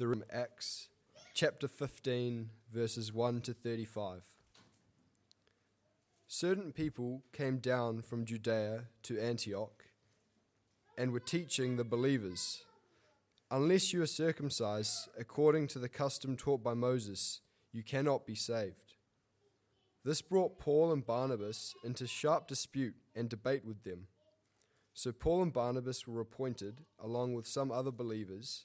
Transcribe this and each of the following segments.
the room Acts chapter 15, verses 1 to 35. Certain people came down from Judea to Antioch and were teaching the believers Unless you are circumcised according to the custom taught by Moses, you cannot be saved. This brought Paul and Barnabas into sharp dispute and debate with them. So Paul and Barnabas were appointed, along with some other believers,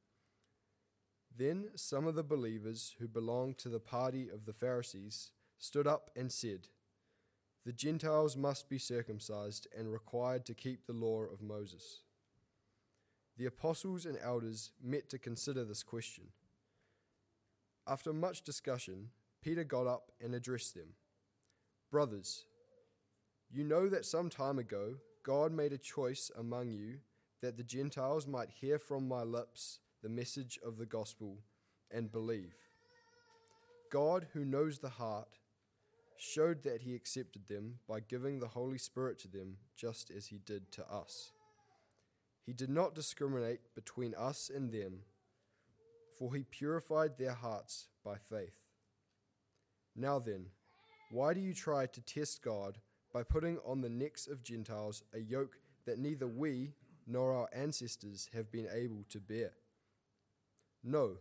Then some of the believers who belonged to the party of the Pharisees stood up and said, The Gentiles must be circumcised and required to keep the law of Moses. The apostles and elders met to consider this question. After much discussion, Peter got up and addressed them Brothers, you know that some time ago God made a choice among you that the Gentiles might hear from my lips the message of the gospel and believe. God, who knows the heart, showed that he accepted them by giving the Holy Spirit to them, just as he did to us. He did not discriminate between us and them, for he purified their hearts by faith. Now then, why do you try to test God by putting on the necks of Gentiles a yoke that neither we nor our ancestors have been able to bear? No,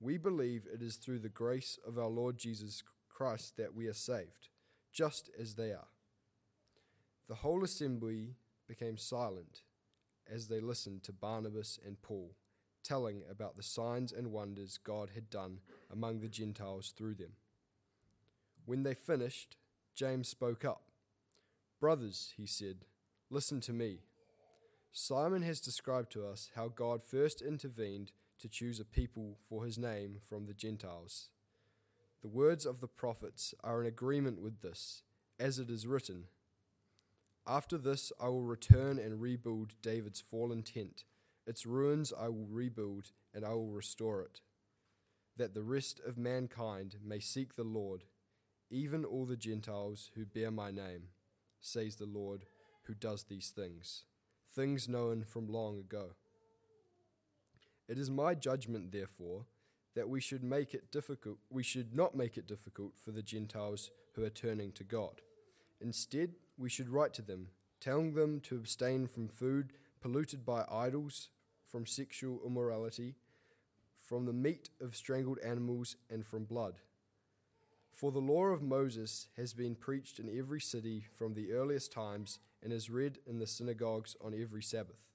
we believe it is through the grace of our Lord Jesus Christ that we are saved, just as they are. The whole assembly became silent as they listened to Barnabas and Paul telling about the signs and wonders God had done among the Gentiles through them. When they finished, James spoke up. Brothers, he said, listen to me. Simon has described to us how God first intervened to choose a people for his name from the Gentiles. The words of the prophets are in agreement with this, as it is written After this I will return and rebuild David's fallen tent. Its ruins I will rebuild, and I will restore it, that the rest of mankind may seek the Lord, even all the Gentiles who bear my name, says the Lord, who does these things, things known from long ago. It is my judgment, therefore, that we should make it difficult we should not make it difficult for the Gentiles who are turning to God. Instead, we should write to them, telling them to abstain from food polluted by idols, from sexual immorality, from the meat of strangled animals, and from blood. For the law of Moses has been preached in every city from the earliest times and is read in the synagogues on every Sabbath.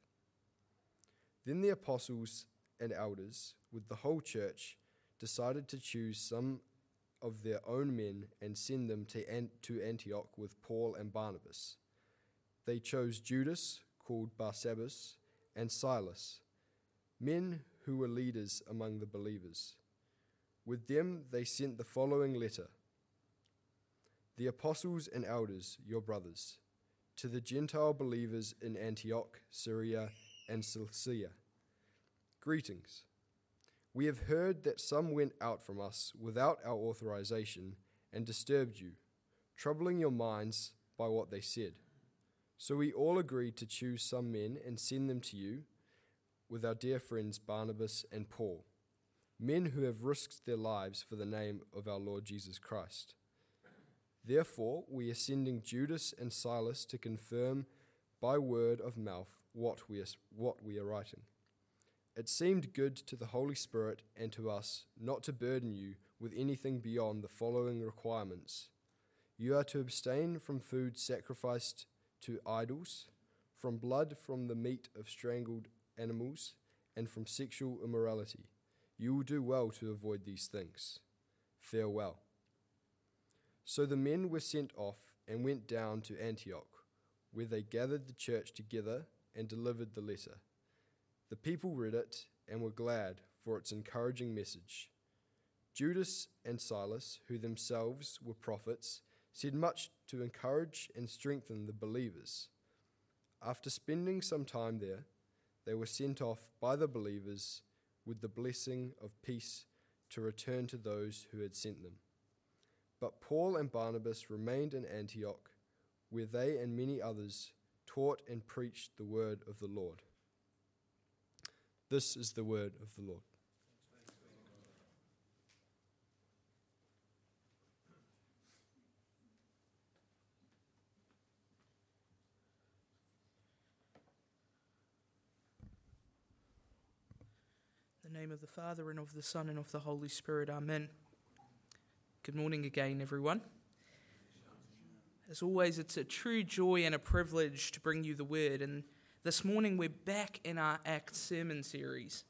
Then the apostles and elders, with the whole church, decided to choose some of their own men and send them to, to Antioch with Paul and Barnabas. They chose Judas, called Barsabbas, and Silas, men who were leaders among the believers. With them they sent the following letter The apostles and elders, your brothers, to the Gentile believers in Antioch, Syria, and Cilicia Greetings. We have heard that some went out from us without our authorization and disturbed you, troubling your minds by what they said. So we all agreed to choose some men and send them to you with our dear friends Barnabas and Paul, men who have risked their lives for the name of our Lord Jesus Christ. Therefore, we are sending Judas and Silas to confirm by word of mouth what we are, what we are writing. It seemed good to the Holy Spirit and to us not to burden you with anything beyond the following requirements. You are to abstain from food sacrificed to idols, from blood from the meat of strangled animals, and from sexual immorality. You will do well to avoid these things. Farewell. So the men were sent off and went down to Antioch, where they gathered the church together and delivered the letter. The people read it and were glad for its encouraging message. Judas and Silas, who themselves were prophets, said much to encourage and strengthen the believers. After spending some time there, they were sent off by the believers with the blessing of peace to return to those who had sent them. But Paul and Barnabas remained in Antioch, where they and many others taught and preached the word of the Lord. This is the word of the Lord. the name of the Father and of the Son and of the Holy Spirit. Amen. Good morning again, everyone. As always, it's a true joy and a privilege to bring you the word. And this morning, we're back in our Acts sermon series.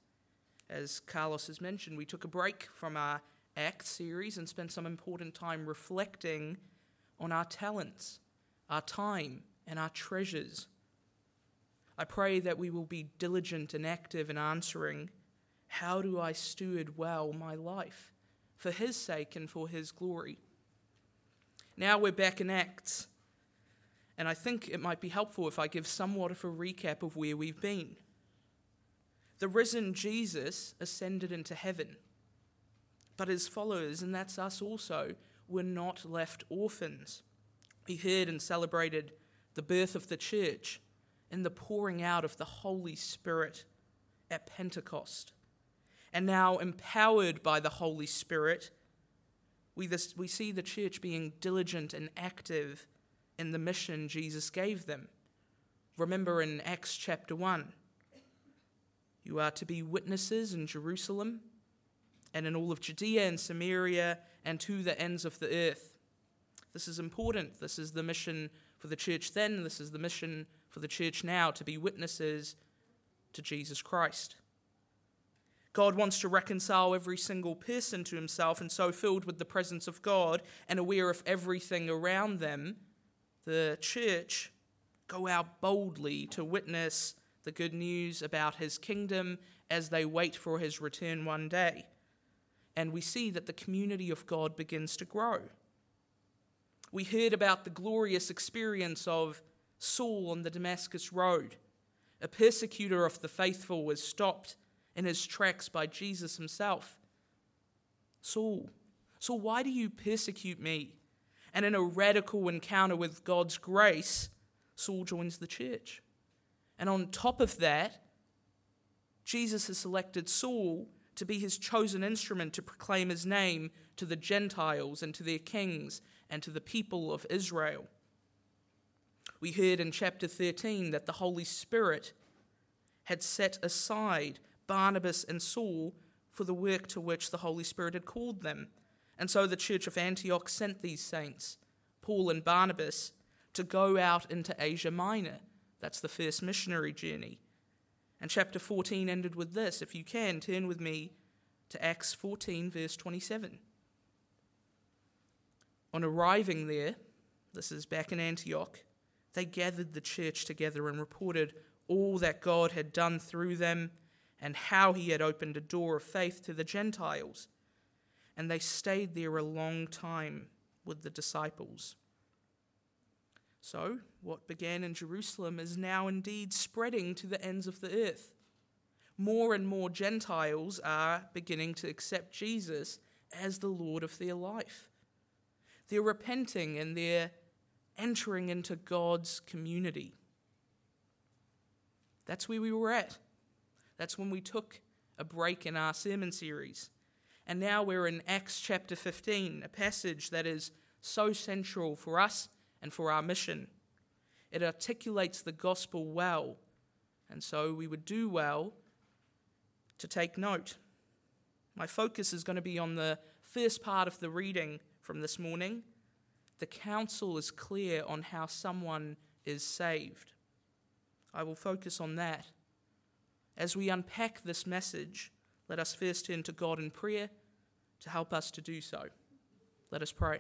As Carlos has mentioned, we took a break from our Acts series and spent some important time reflecting on our talents, our time, and our treasures. I pray that we will be diligent and active in answering how do I steward well my life for His sake and for His glory? Now we're back in Acts, and I think it might be helpful if I give somewhat of a recap of where we've been. The risen Jesus ascended into heaven, but his followers, and that's us also, were not left orphans. We heard and celebrated the birth of the church and the pouring out of the Holy Spirit at Pentecost and now empowered by the Holy Spirit, we, this, we see the church being diligent and active in the mission Jesus gave them. Remember in Acts chapter 1, you are to be witnesses in Jerusalem and in all of Judea and Samaria and to the ends of the earth. This is important. This is the mission for the church then. This is the mission for the church now to be witnesses to Jesus Christ. God wants to reconcile every single person to himself, and so, filled with the presence of God and aware of everything around them, the church go out boldly to witness the good news about his kingdom as they wait for his return one day. And we see that the community of God begins to grow. We heard about the glorious experience of Saul on the Damascus Road. A persecutor of the faithful was stopped in his tracks by Jesus himself. Saul, Saul, why do you persecute me? And in a radical encounter with God's grace, Saul joins the church. And on top of that, Jesus has selected Saul to be his chosen instrument to proclaim his name to the Gentiles and to their kings and to the people of Israel. We heard in chapter 13 that the Holy Spirit had set aside Barnabas and Saul for the work to which the Holy Spirit had called them. And so the church of Antioch sent these saints, Paul and Barnabas, to go out into Asia Minor. That's the first missionary journey. And chapter 14 ended with this. If you can, turn with me to Acts 14, verse 27. On arriving there, this is back in Antioch, they gathered the church together and reported all that God had done through them and how he had opened a door of faith to the Gentiles. And they stayed there a long time with the disciples. So, what began in Jerusalem is now indeed spreading to the ends of the earth. More and more Gentiles are beginning to accept Jesus as the Lord of their life. They're repenting and they're entering into God's community. That's where we were at. That's when we took a break in our sermon series. And now we're in Acts chapter 15, a passage that is so central for us and for our mission. It articulates the gospel well, and so we would do well to take note. My focus is going to be on the first part of the reading from this morning. The counsel is clear on how someone is saved. I will focus on that. As we unpack this message, let us first turn to God in prayer to help us to do so. Let us pray.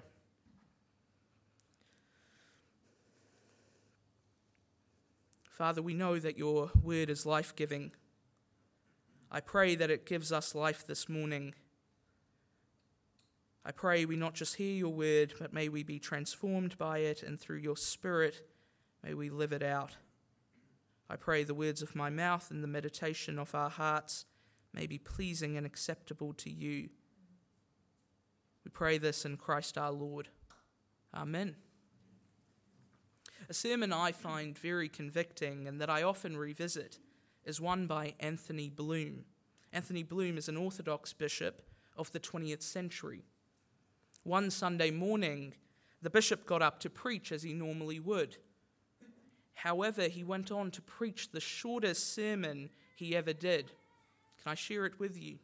Father, we know that your word is life giving. I pray that it gives us life this morning. I pray we not just hear your word, but may we be transformed by it, and through your Spirit, may we live it out. I pray the words of my mouth and the meditation of our hearts may be pleasing and acceptable to you. We pray this in Christ our Lord. Amen. A sermon I find very convicting and that I often revisit is one by Anthony Bloom. Anthony Bloom is an Orthodox bishop of the 20th century. One Sunday morning, the bishop got up to preach as he normally would. However, he went on to preach the shortest sermon he ever did. I share it with you?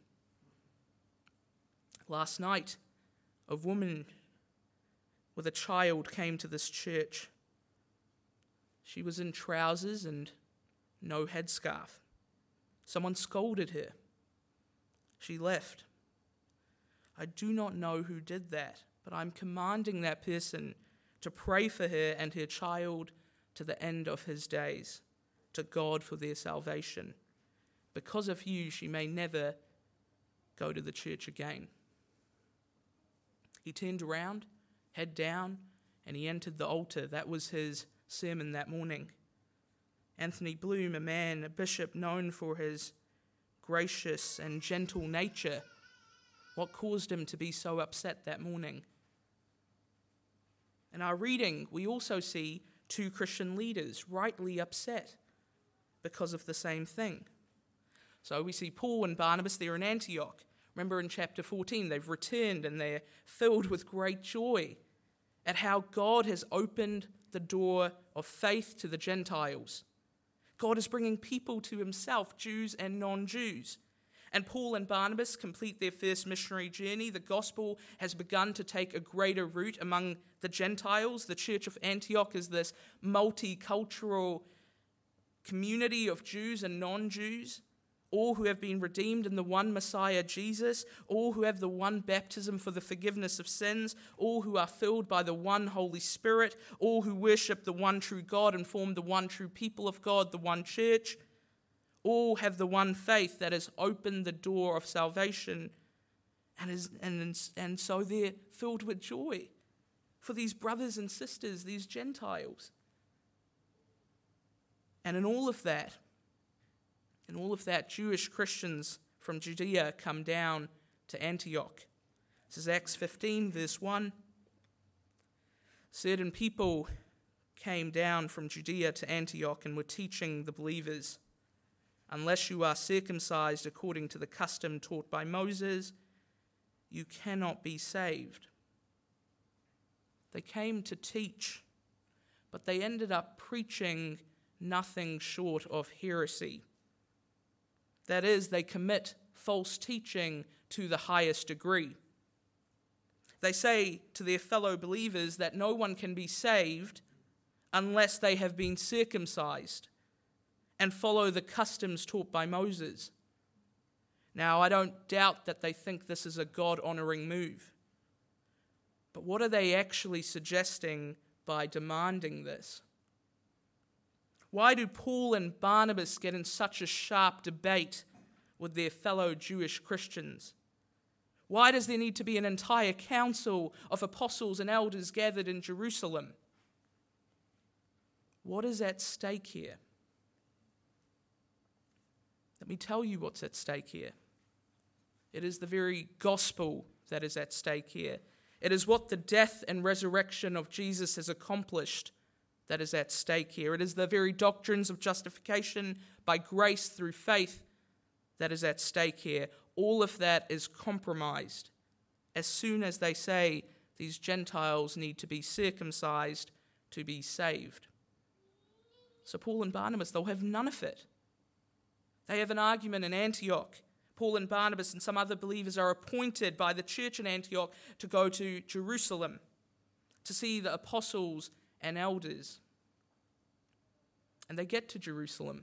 Last night, a woman with a child came to this church. She was in trousers and no headscarf. Someone scolded her. She left. I do not know who did that, but I'm commanding that person to pray for her and her child to the end of his days, to God for their salvation. Because of you, she may never go to the church again. He turned around, head down, and he entered the altar. That was his sermon that morning. Anthony Bloom, a man, a bishop known for his gracious and gentle nature, what caused him to be so upset that morning? In our reading, we also see two Christian leaders rightly upset because of the same thing. So we see Paul and Barnabas there in Antioch. Remember in chapter 14, they've returned and they're filled with great joy at how God has opened the door of faith to the Gentiles. God is bringing people to himself, Jews and non Jews. And Paul and Barnabas complete their first missionary journey. The gospel has begun to take a greater root among the Gentiles. The church of Antioch is this multicultural community of Jews and non Jews all who have been redeemed in the one Messiah Jesus, all who have the one baptism for the forgiveness of sins, all who are filled by the one Holy Spirit, all who worship the one true God and form the one true people of God, the one church, all have the one faith that has opened the door of salvation, and, is, and, and so they're filled with joy for these brothers and sisters, these Gentiles. And in all of that, and all of that, Jewish Christians from Judea come down to Antioch. This is Acts 15, verse 1. Certain people came down from Judea to Antioch and were teaching the believers Unless you are circumcised according to the custom taught by Moses, you cannot be saved. They came to teach, but they ended up preaching nothing short of heresy. That is, they commit false teaching to the highest degree. They say to their fellow believers that no one can be saved unless they have been circumcised and follow the customs taught by Moses. Now, I don't doubt that they think this is a God honoring move. But what are they actually suggesting by demanding this? Why do Paul and Barnabas get in such a sharp debate with their fellow Jewish Christians? Why does there need to be an entire council of apostles and elders gathered in Jerusalem? What is at stake here? Let me tell you what's at stake here. It is the very gospel that is at stake here. It is what the death and resurrection of Jesus has accomplished that is at stake here. It is the very doctrines of justification by grace through faith that is at stake here. All of that is compromised as soon as they say these Gentiles need to be circumcised to be saved. So, Paul and Barnabas, they'll have none of it. They have an argument in Antioch. Paul and Barnabas and some other believers are appointed by the church in Antioch to go to Jerusalem to see the apostles and elders. And they get to Jerusalem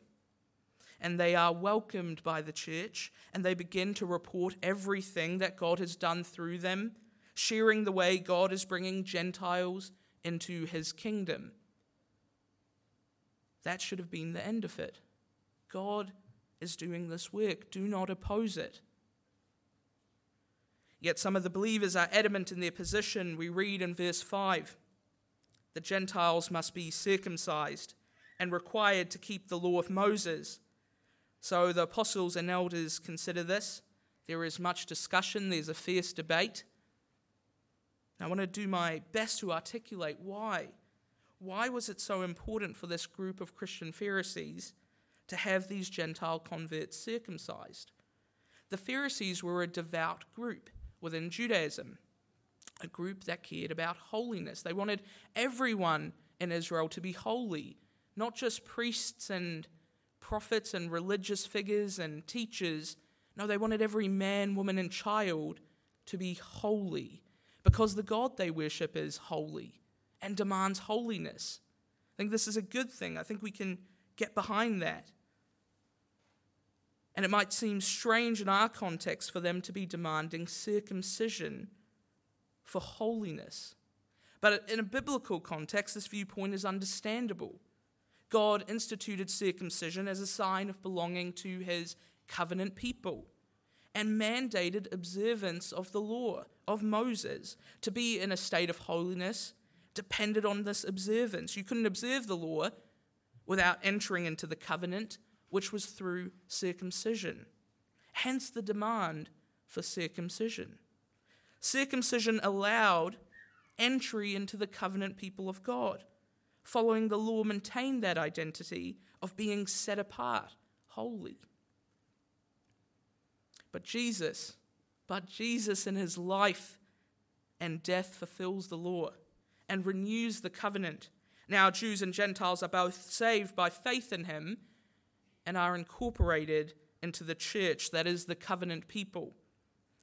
and they are welcomed by the church and they begin to report everything that God has done through them, sharing the way God is bringing Gentiles into his kingdom. That should have been the end of it. God is doing this work. Do not oppose it. Yet some of the believers are adamant in their position. We read in verse 5 the Gentiles must be circumcised and required to keep the law of Moses. So the apostles and elders consider this. There is much discussion, there's a fierce debate. I want to do my best to articulate why. Why was it so important for this group of Christian Pharisees to have these Gentile converts circumcised? The Pharisees were a devout group within Judaism, a group that cared about holiness. They wanted everyone in Israel to be holy, not just priests and prophets and religious figures and teachers. No, they wanted every man, woman, and child to be holy because the God they worship is holy and demands holiness. I think this is a good thing. I think we can get behind that. And it might seem strange in our context for them to be demanding circumcision for holiness. But in a biblical context, this viewpoint is understandable. God instituted circumcision as a sign of belonging to his covenant people and mandated observance of the law of Moses. To be in a state of holiness depended on this observance. You couldn't observe the law without entering into the covenant, which was through circumcision. Hence the demand for circumcision. Circumcision allowed entry into the covenant people of God. Following the law maintained that identity of being set apart, holy. But Jesus, but Jesus in his life and death fulfills the law and renews the covenant. Now, Jews and Gentiles are both saved by faith in him and are incorporated into the church, that is, the covenant people.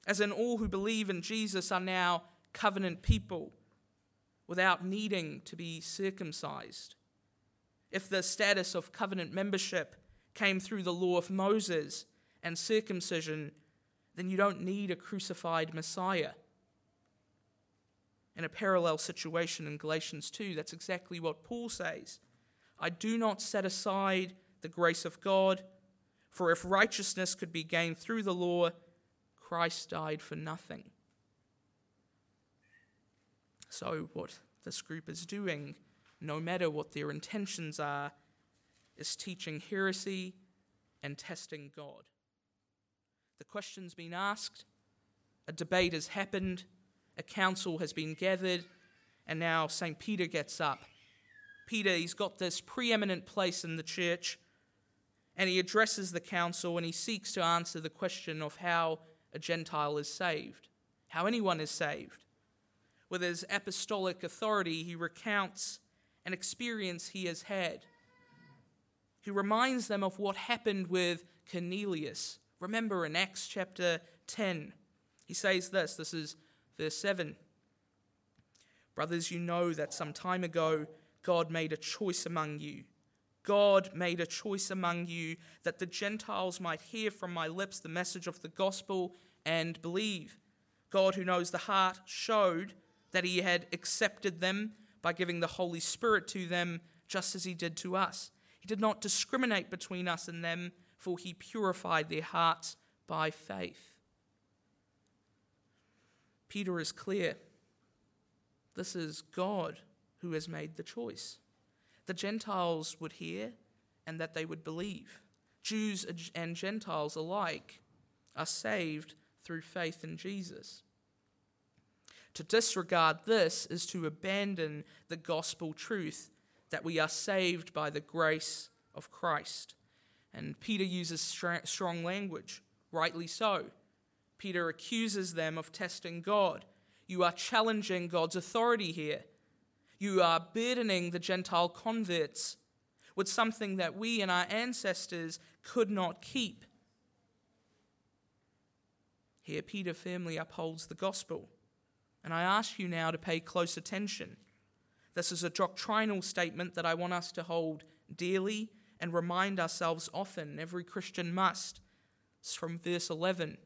As in, all who believe in Jesus are now covenant people without needing to be circumcised. If the status of covenant membership came through the law of Moses and circumcision, then you don't need a crucified Messiah. In a parallel situation in Galatians 2, that's exactly what Paul says. I do not set aside the grace of God, for if righteousness could be gained through the law, Christ died for nothing. So, what this group is doing, no matter what their intentions are, is teaching heresy and testing God. The question's been asked, a debate has happened, a council has been gathered, and now St. Peter gets up. Peter, he's got this preeminent place in the church, and he addresses the council and he seeks to answer the question of how a Gentile is saved, how anyone is saved. With his apostolic authority, he recounts an experience he has had. He reminds them of what happened with Cornelius Remember in Acts chapter 10, he says this this is verse 7. Brothers, you know that some time ago God made a choice among you. God made a choice among you that the Gentiles might hear from my lips the message of the gospel and believe. God, who knows the heart, showed that he had accepted them by giving the Holy Spirit to them, just as he did to us. He did not discriminate between us and them for he purified their hearts by faith. Peter is clear. This is God who has made the choice. The Gentiles would hear and that they would believe. Jews and Gentiles alike are saved through faith in Jesus. To disregard this is to abandon the gospel truth that we are saved by the grace of Christ. And Peter uses strong language, rightly so. Peter accuses them of testing God. You are challenging God's authority here. You are burdening the Gentile converts with something that we and our ancestors could not keep. Here, Peter firmly upholds the gospel. And I ask you now to pay close attention. This is a doctrinal statement that I want us to hold dearly and remind ourselves often, every Christian must. It's from verse 11.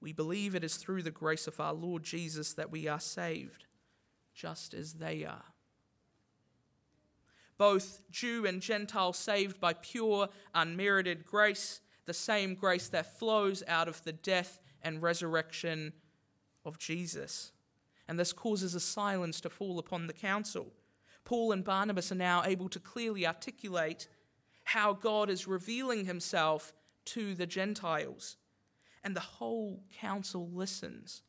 We believe it is through the grace of our Lord Jesus that we are saved, just as they are. both Jew and Gentile saved by pure, unmerited grace, the same grace that flows out of the death and resurrection of Jesus. And this causes a silence to fall upon the council. Paul and Barnabas are now able to clearly articulate how God is revealing himself to the Gentiles. And the whole council listens.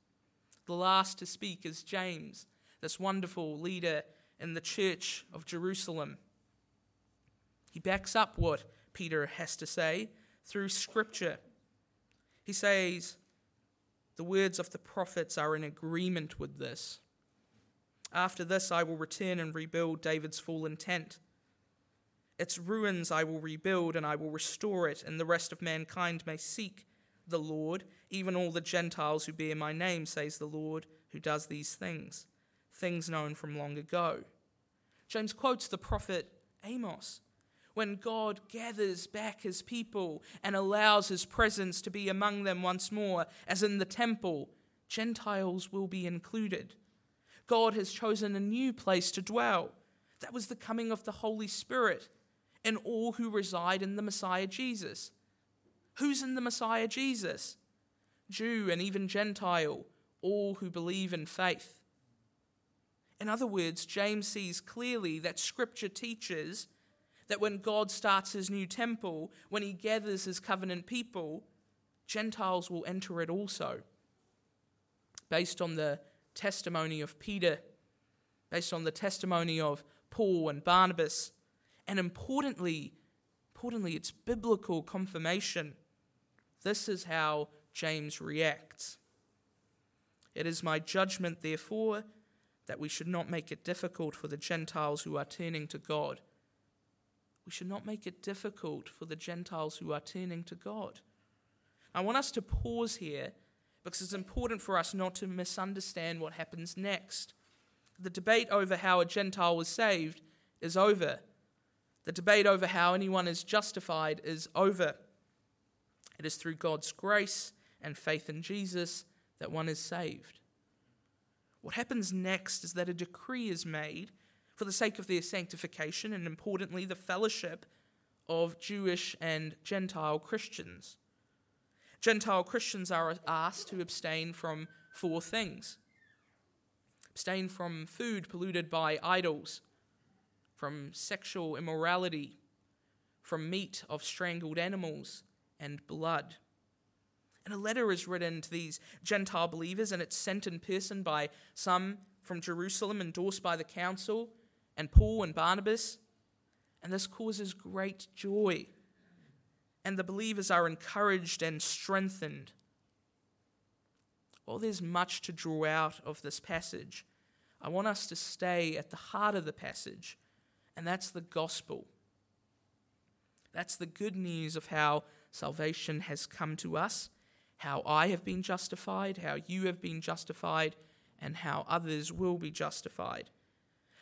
The last to speak is James, this wonderful leader in the church of Jerusalem. He backs up what Peter has to say through Scripture. He says, The words of the prophets are in agreement with this. After this, I will return and rebuild David's fallen tent. Its ruins I will rebuild, and I will restore it, and the rest of mankind may seek the Lord, even all the Gentiles who bear my name, says the Lord, who does these things, things known from long ago. James quotes the prophet Amos when God gathers back his people and allows his presence to be among them once more, as in the temple, Gentiles will be included. God has chosen a new place to dwell. That was the coming of the Holy Spirit and all who reside in the Messiah Jesus. Who's in the Messiah Jesus? Jew and even Gentile, all who believe in faith. In other words, James sees clearly that Scripture teaches that when God starts his new temple, when he gathers his covenant people, Gentiles will enter it also. Based on the testimony of Peter, based on the testimony of Paul and Barnabas, and importantly, importantly, it's biblical confirmation. This is how James reacts. It is my judgment, therefore, that we should not make it difficult for the Gentiles who are turning to God we should not make it difficult for the Gentiles who are turning to God. I want us to pause here because it's important for us not to misunderstand what happens next. The debate over how a Gentile was saved is over. The debate over how anyone is justified is over. It is through God's grace and faith in Jesus that one is saved. What happens next is that a decree is made for the sake of their sanctification and, importantly, the fellowship of Jewish and Gentile Christians. Gentile Christians are asked to abstain from four things abstain from food polluted by idols, from sexual immorality, from meat of strangled animals, and blood. And a letter is written to these Gentile believers, and it's sent in person by some from Jerusalem, endorsed by the council, and Paul and Barnabas, and this causes great joy. And the believers are encouraged and strengthened. While there's much to draw out of this passage, I want us to stay at the heart of the passage, and that's the gospel. That's the good news of how salvation has come to us, how I have been justified, how you have been justified, and how others will be justified.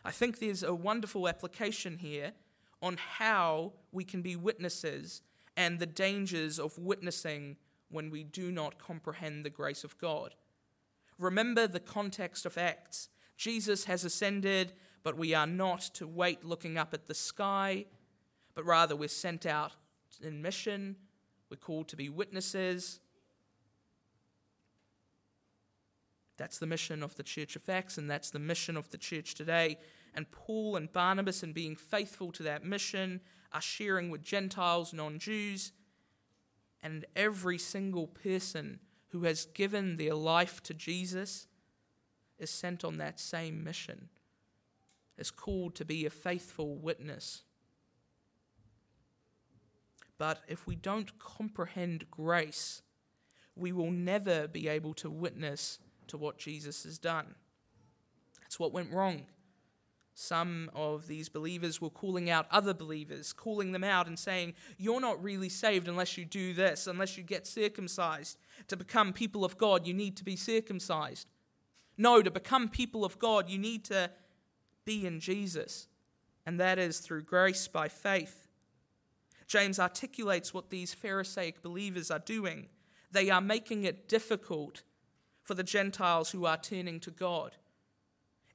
I think there's a wonderful application here on how we can be witnesses and the dangers of witnessing when we do not comprehend the grace of God. Remember the context of Acts. Jesus has ascended, but we are not to wait looking up at the sky, but rather we're sent out in mission. We're called to be witnesses. That's the mission of the Church of Acts, and that's the mission of the church today and Paul and Barnabas, in being faithful to that mission, are sharing with Gentiles, non Jews, and every single person who has given their life to Jesus is sent on that same mission, is called to be a faithful witness. But if we don't comprehend grace, we will never be able to witness to what Jesus has done. That's what went wrong some of these believers were calling out other believers, calling them out and saying, You're not really saved unless you do this, unless you get circumcised. To become people of God, you need to be circumcised. No, to become people of God, you need to be in Jesus, and that is through grace by faith. James articulates what these Pharisaic believers are doing. They are making it difficult for the Gentiles who are turning to God.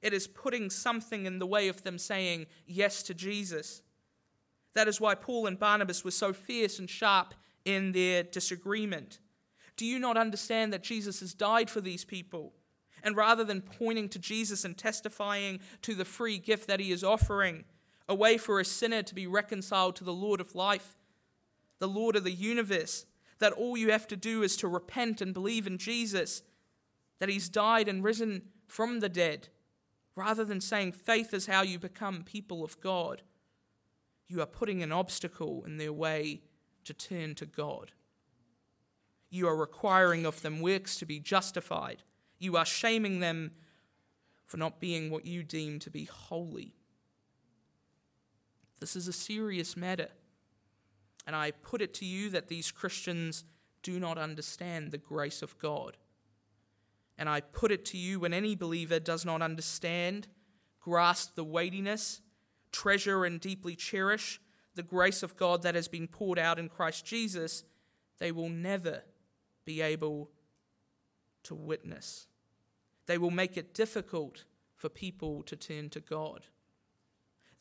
It is putting something in the way of them saying yes to Jesus. That is why Paul and Barnabas were so fierce and sharp in their disagreement. Do you not understand that Jesus has died for these people? And rather than pointing to Jesus and testifying to the free gift that he is offering, a way for a sinner to be reconciled to the Lord of life, the Lord of the universe, that all you have to do is to repent and believe in Jesus, that he's died and risen from the dead, rather than saying faith is how you become people of God, you are putting an obstacle in their way to turn to God. You are requiring of them works to be justified you are shaming them for not being what you deem to be holy. This is a serious matter. And I put it to you that these Christians do not understand the grace of God. And I put it to you when any believer does not understand, grasp the weightiness, treasure, and deeply cherish the grace of God that has been poured out in Christ Jesus, they will never be able to witness. They will make it difficult for people to turn to God.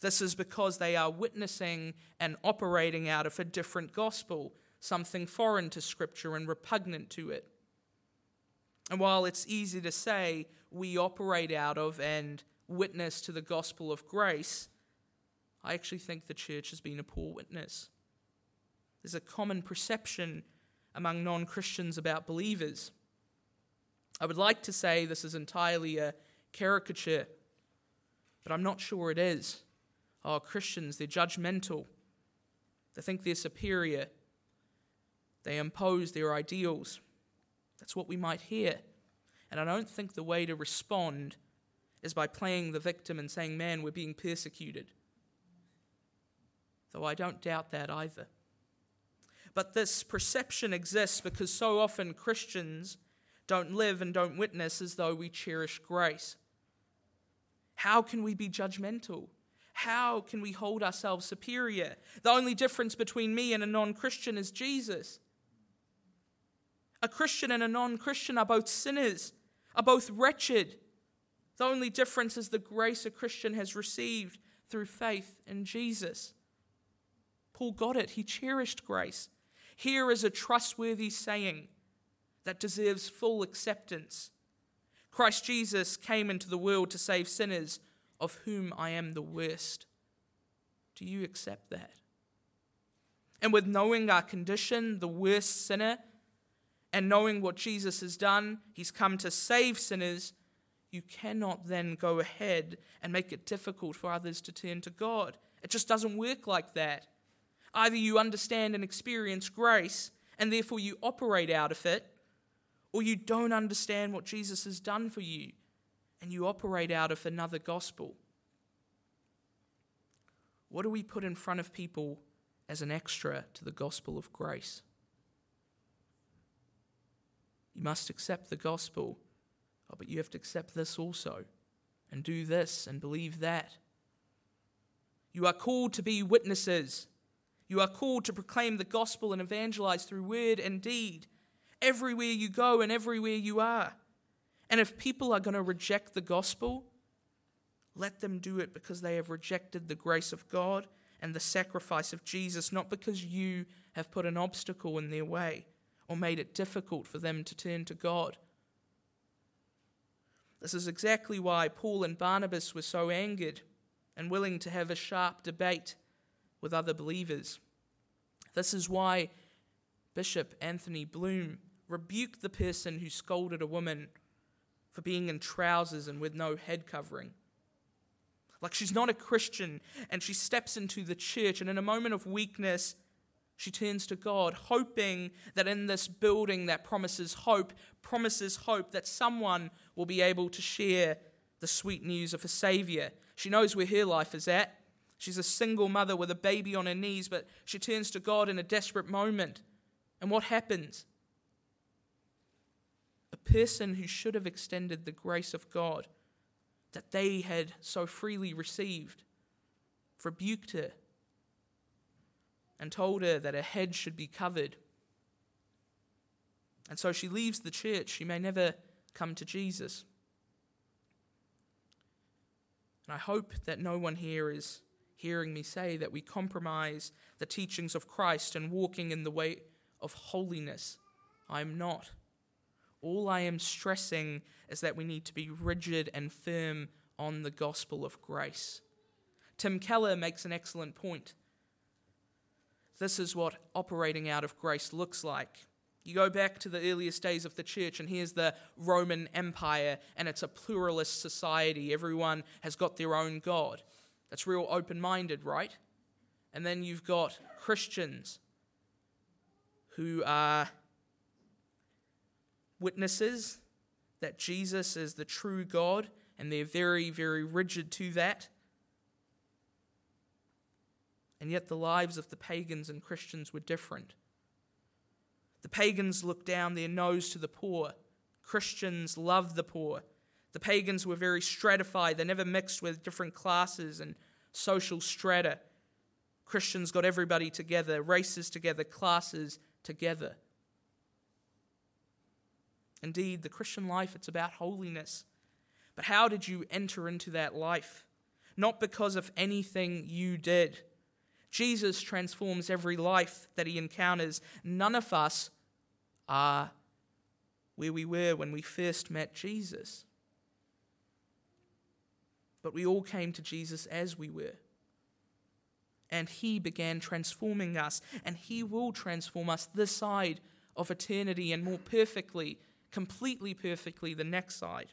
This is because they are witnessing and operating out of a different gospel, something foreign to Scripture and repugnant to it. And while it's easy to say we operate out of and witness to the gospel of grace, I actually think the church has been a poor witness. There's a common perception among non Christians about believers I would like to say this is entirely a caricature, but I'm not sure it is. Oh, Christians, they're judgmental. They think they're superior. They impose their ideals. That's what we might hear. And I don't think the way to respond is by playing the victim and saying, man, we're being persecuted. Though I don't doubt that either. But this perception exists because so often Christians don't live and don't witness as though we cherish grace. How can we be judgmental? How can we hold ourselves superior? The only difference between me and a non Christian is Jesus. A Christian and a non Christian are both sinners, are both wretched. The only difference is the grace a Christian has received through faith in Jesus. Paul got it, he cherished grace. Here is a trustworthy saying that deserves full acceptance. Christ Jesus came into the world to save sinners, of whom I am the worst. Do you accept that? And with knowing our condition, the worst sinner, and knowing what Jesus has done, he's come to save sinners, you cannot then go ahead and make it difficult for others to turn to God. It just doesn't work like that. Either you understand and experience grace, and therefore you operate out of it, or you don't understand what Jesus has done for you and you operate out of another gospel. What do we put in front of people as an extra to the gospel of grace? You must accept the gospel, oh, but you have to accept this also, and do this and believe that. You are called to be witnesses. You are called to proclaim the gospel and evangelize through word and deed everywhere you go and everywhere you are. And if people are going to reject the gospel, let them do it because they have rejected the grace of God and the sacrifice of Jesus, not because you have put an obstacle in their way or made it difficult for them to turn to God. This is exactly why Paul and Barnabas were so angered and willing to have a sharp debate with other believers. This is why Bishop Anthony Bloom rebuked the person who scolded a woman for being in trousers and with no head covering. Like she's not a Christian, and she steps into the church, and in a moment of weakness, she turns to God, hoping that in this building that promises hope, promises hope that someone will be able to share the sweet news of a Savior. She knows where her life is at. She's a single mother with a baby on her knees, but she turns to God in a desperate moment. And what happens? a person who should have extended the grace of God that they had so freely received, rebuked her and told her that her head should be covered. And so she leaves the church. She may never come to Jesus. And I hope that no one here is hearing me say that we compromise the teachings of Christ and walking in the way of holiness. I am not. All I am stressing is that we need to be rigid and firm on the gospel of grace. Tim Keller makes an excellent point. This is what operating out of grace looks like. You go back to the earliest days of the church, and here's the Roman Empire, and it's a pluralist society. Everyone has got their own God. That's real open minded, right? And then you've got Christians who are witnesses that Jesus is the true God, and they're very, very rigid to that. And yet the lives of the pagans and Christians were different. The pagans looked down their nose to the poor. Christians loved the poor. The pagans were very stratified. They never mixed with different classes and social strata. Christians got everybody together, races together, classes together. Indeed, the Christian life, it's about holiness. But how did you enter into that life? Not because of anything you did. Jesus transforms every life that he encounters. None of us are where we were when we first met Jesus. But we all came to Jesus as we were. And he began transforming us, and he will transform us this side of eternity and more perfectly, completely perfectly, the next side.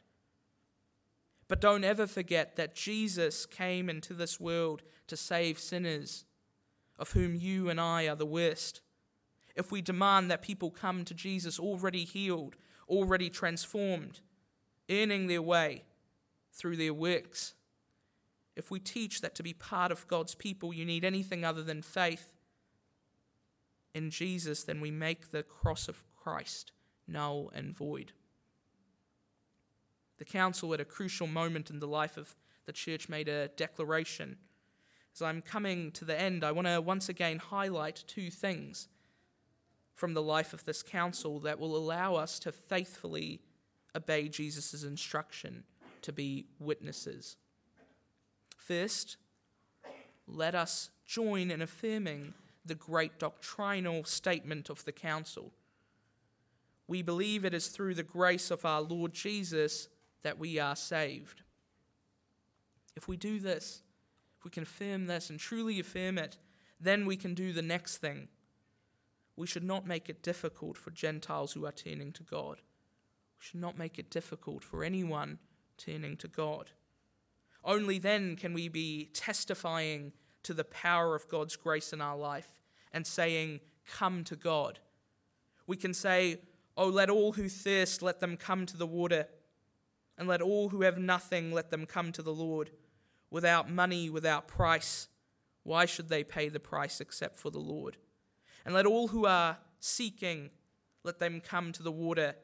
But don't ever forget that Jesus came into this world to save sinners of whom you and I are the worst. If we demand that people come to Jesus already healed, already transformed, earning their way through their works, if we teach that to be part of God's people, you need anything other than faith in Jesus, then we make the cross of Christ null and void. The council, at a crucial moment in the life of the church, made a declaration as I'm coming to the end, I want to once again highlight two things from the life of this council that will allow us to faithfully obey Jesus' instruction to be witnesses. First, let us join in affirming the great doctrinal statement of the council. We believe it is through the grace of our Lord Jesus that we are saved. If we do this, if we confirm this and truly affirm it, then we can do the next thing. We should not make it difficult for Gentiles who are turning to God. We should not make it difficult for anyone turning to God. Only then can we be testifying to the power of God's grace in our life and saying, Come to God. We can say, Oh, let all who thirst, let them come to the water, and let all who have nothing, let them come to the Lord without money, without price. Why should they pay the price except for the Lord? And let all who are seeking, let them come to the water.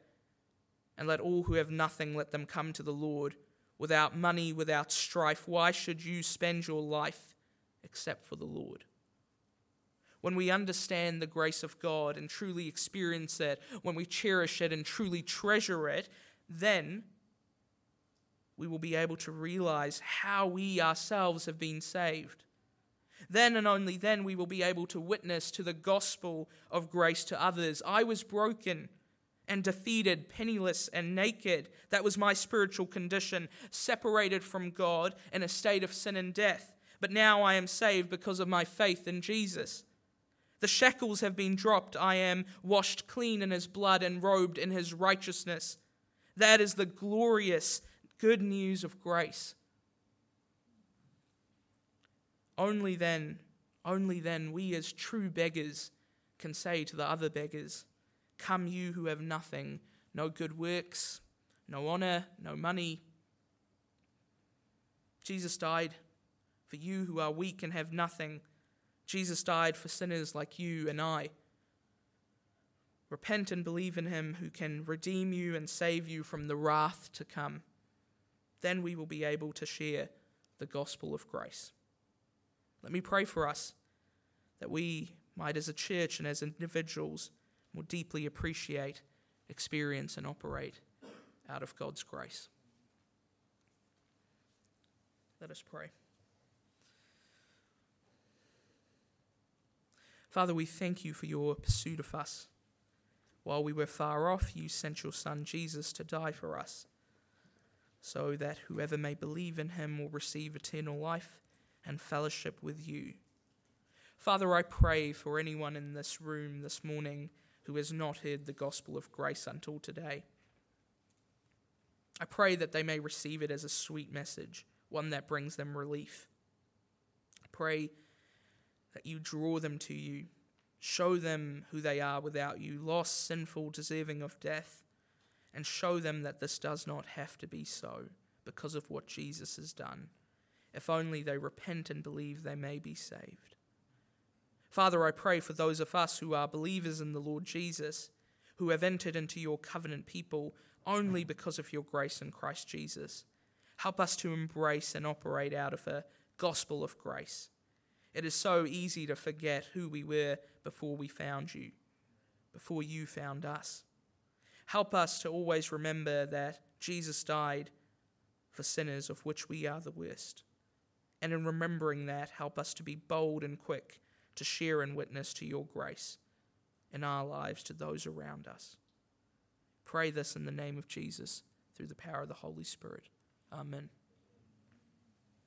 And let all who have nothing, let them come to the Lord. Without money, without strife, why should you spend your life except for the Lord? When we understand the grace of God and truly experience it, when we cherish it and truly treasure it, then we will be able to realize how we ourselves have been saved. Then and only then we will be able to witness to the gospel of grace to others. I was broken and defeated, penniless and naked. That was my spiritual condition, separated from God in a state of sin and death. But now I am saved because of my faith in Jesus. The shackles have been dropped. I am washed clean in his blood and robed in his righteousness. That is the glorious good news of grace. Only then, only then, we as true beggars can say to the other beggars, Come, you who have nothing, no good works, no honor, no money. Jesus died for you who are weak and have nothing. Jesus died for sinners like you and I. Repent and believe in him who can redeem you and save you from the wrath to come then we will be able to share the gospel of grace. Let me pray for us that we might, as a church and as individuals, more deeply appreciate, experience, and operate out of God's grace. Let us pray. Father, we thank you for your pursuit of us. While we were far off, you sent your Son Jesus to die for us, so that whoever may believe in him will receive eternal life and fellowship with you. Father, I pray for anyone in this room this morning who has not heard the gospel of grace until today. I pray that they may receive it as a sweet message, one that brings them relief. I pray that you draw them to you, show them who they are without you, lost, sinful, deserving of death, and show them that this does not have to be so because of what Jesus has done. If only they repent and believe, they may be saved. Father, I pray for those of us who are believers in the Lord Jesus, who have entered into your covenant people only because of your grace in Christ Jesus. Help us to embrace and operate out of a gospel of grace. It is so easy to forget who we were before we found you, before you found us. Help us to always remember that Jesus died for sinners, of which we are the worst. And in remembering that, help us to be bold and quick to share and witness to your grace in our lives to those around us. Pray this in the name of Jesus through the power of the Holy Spirit. Amen.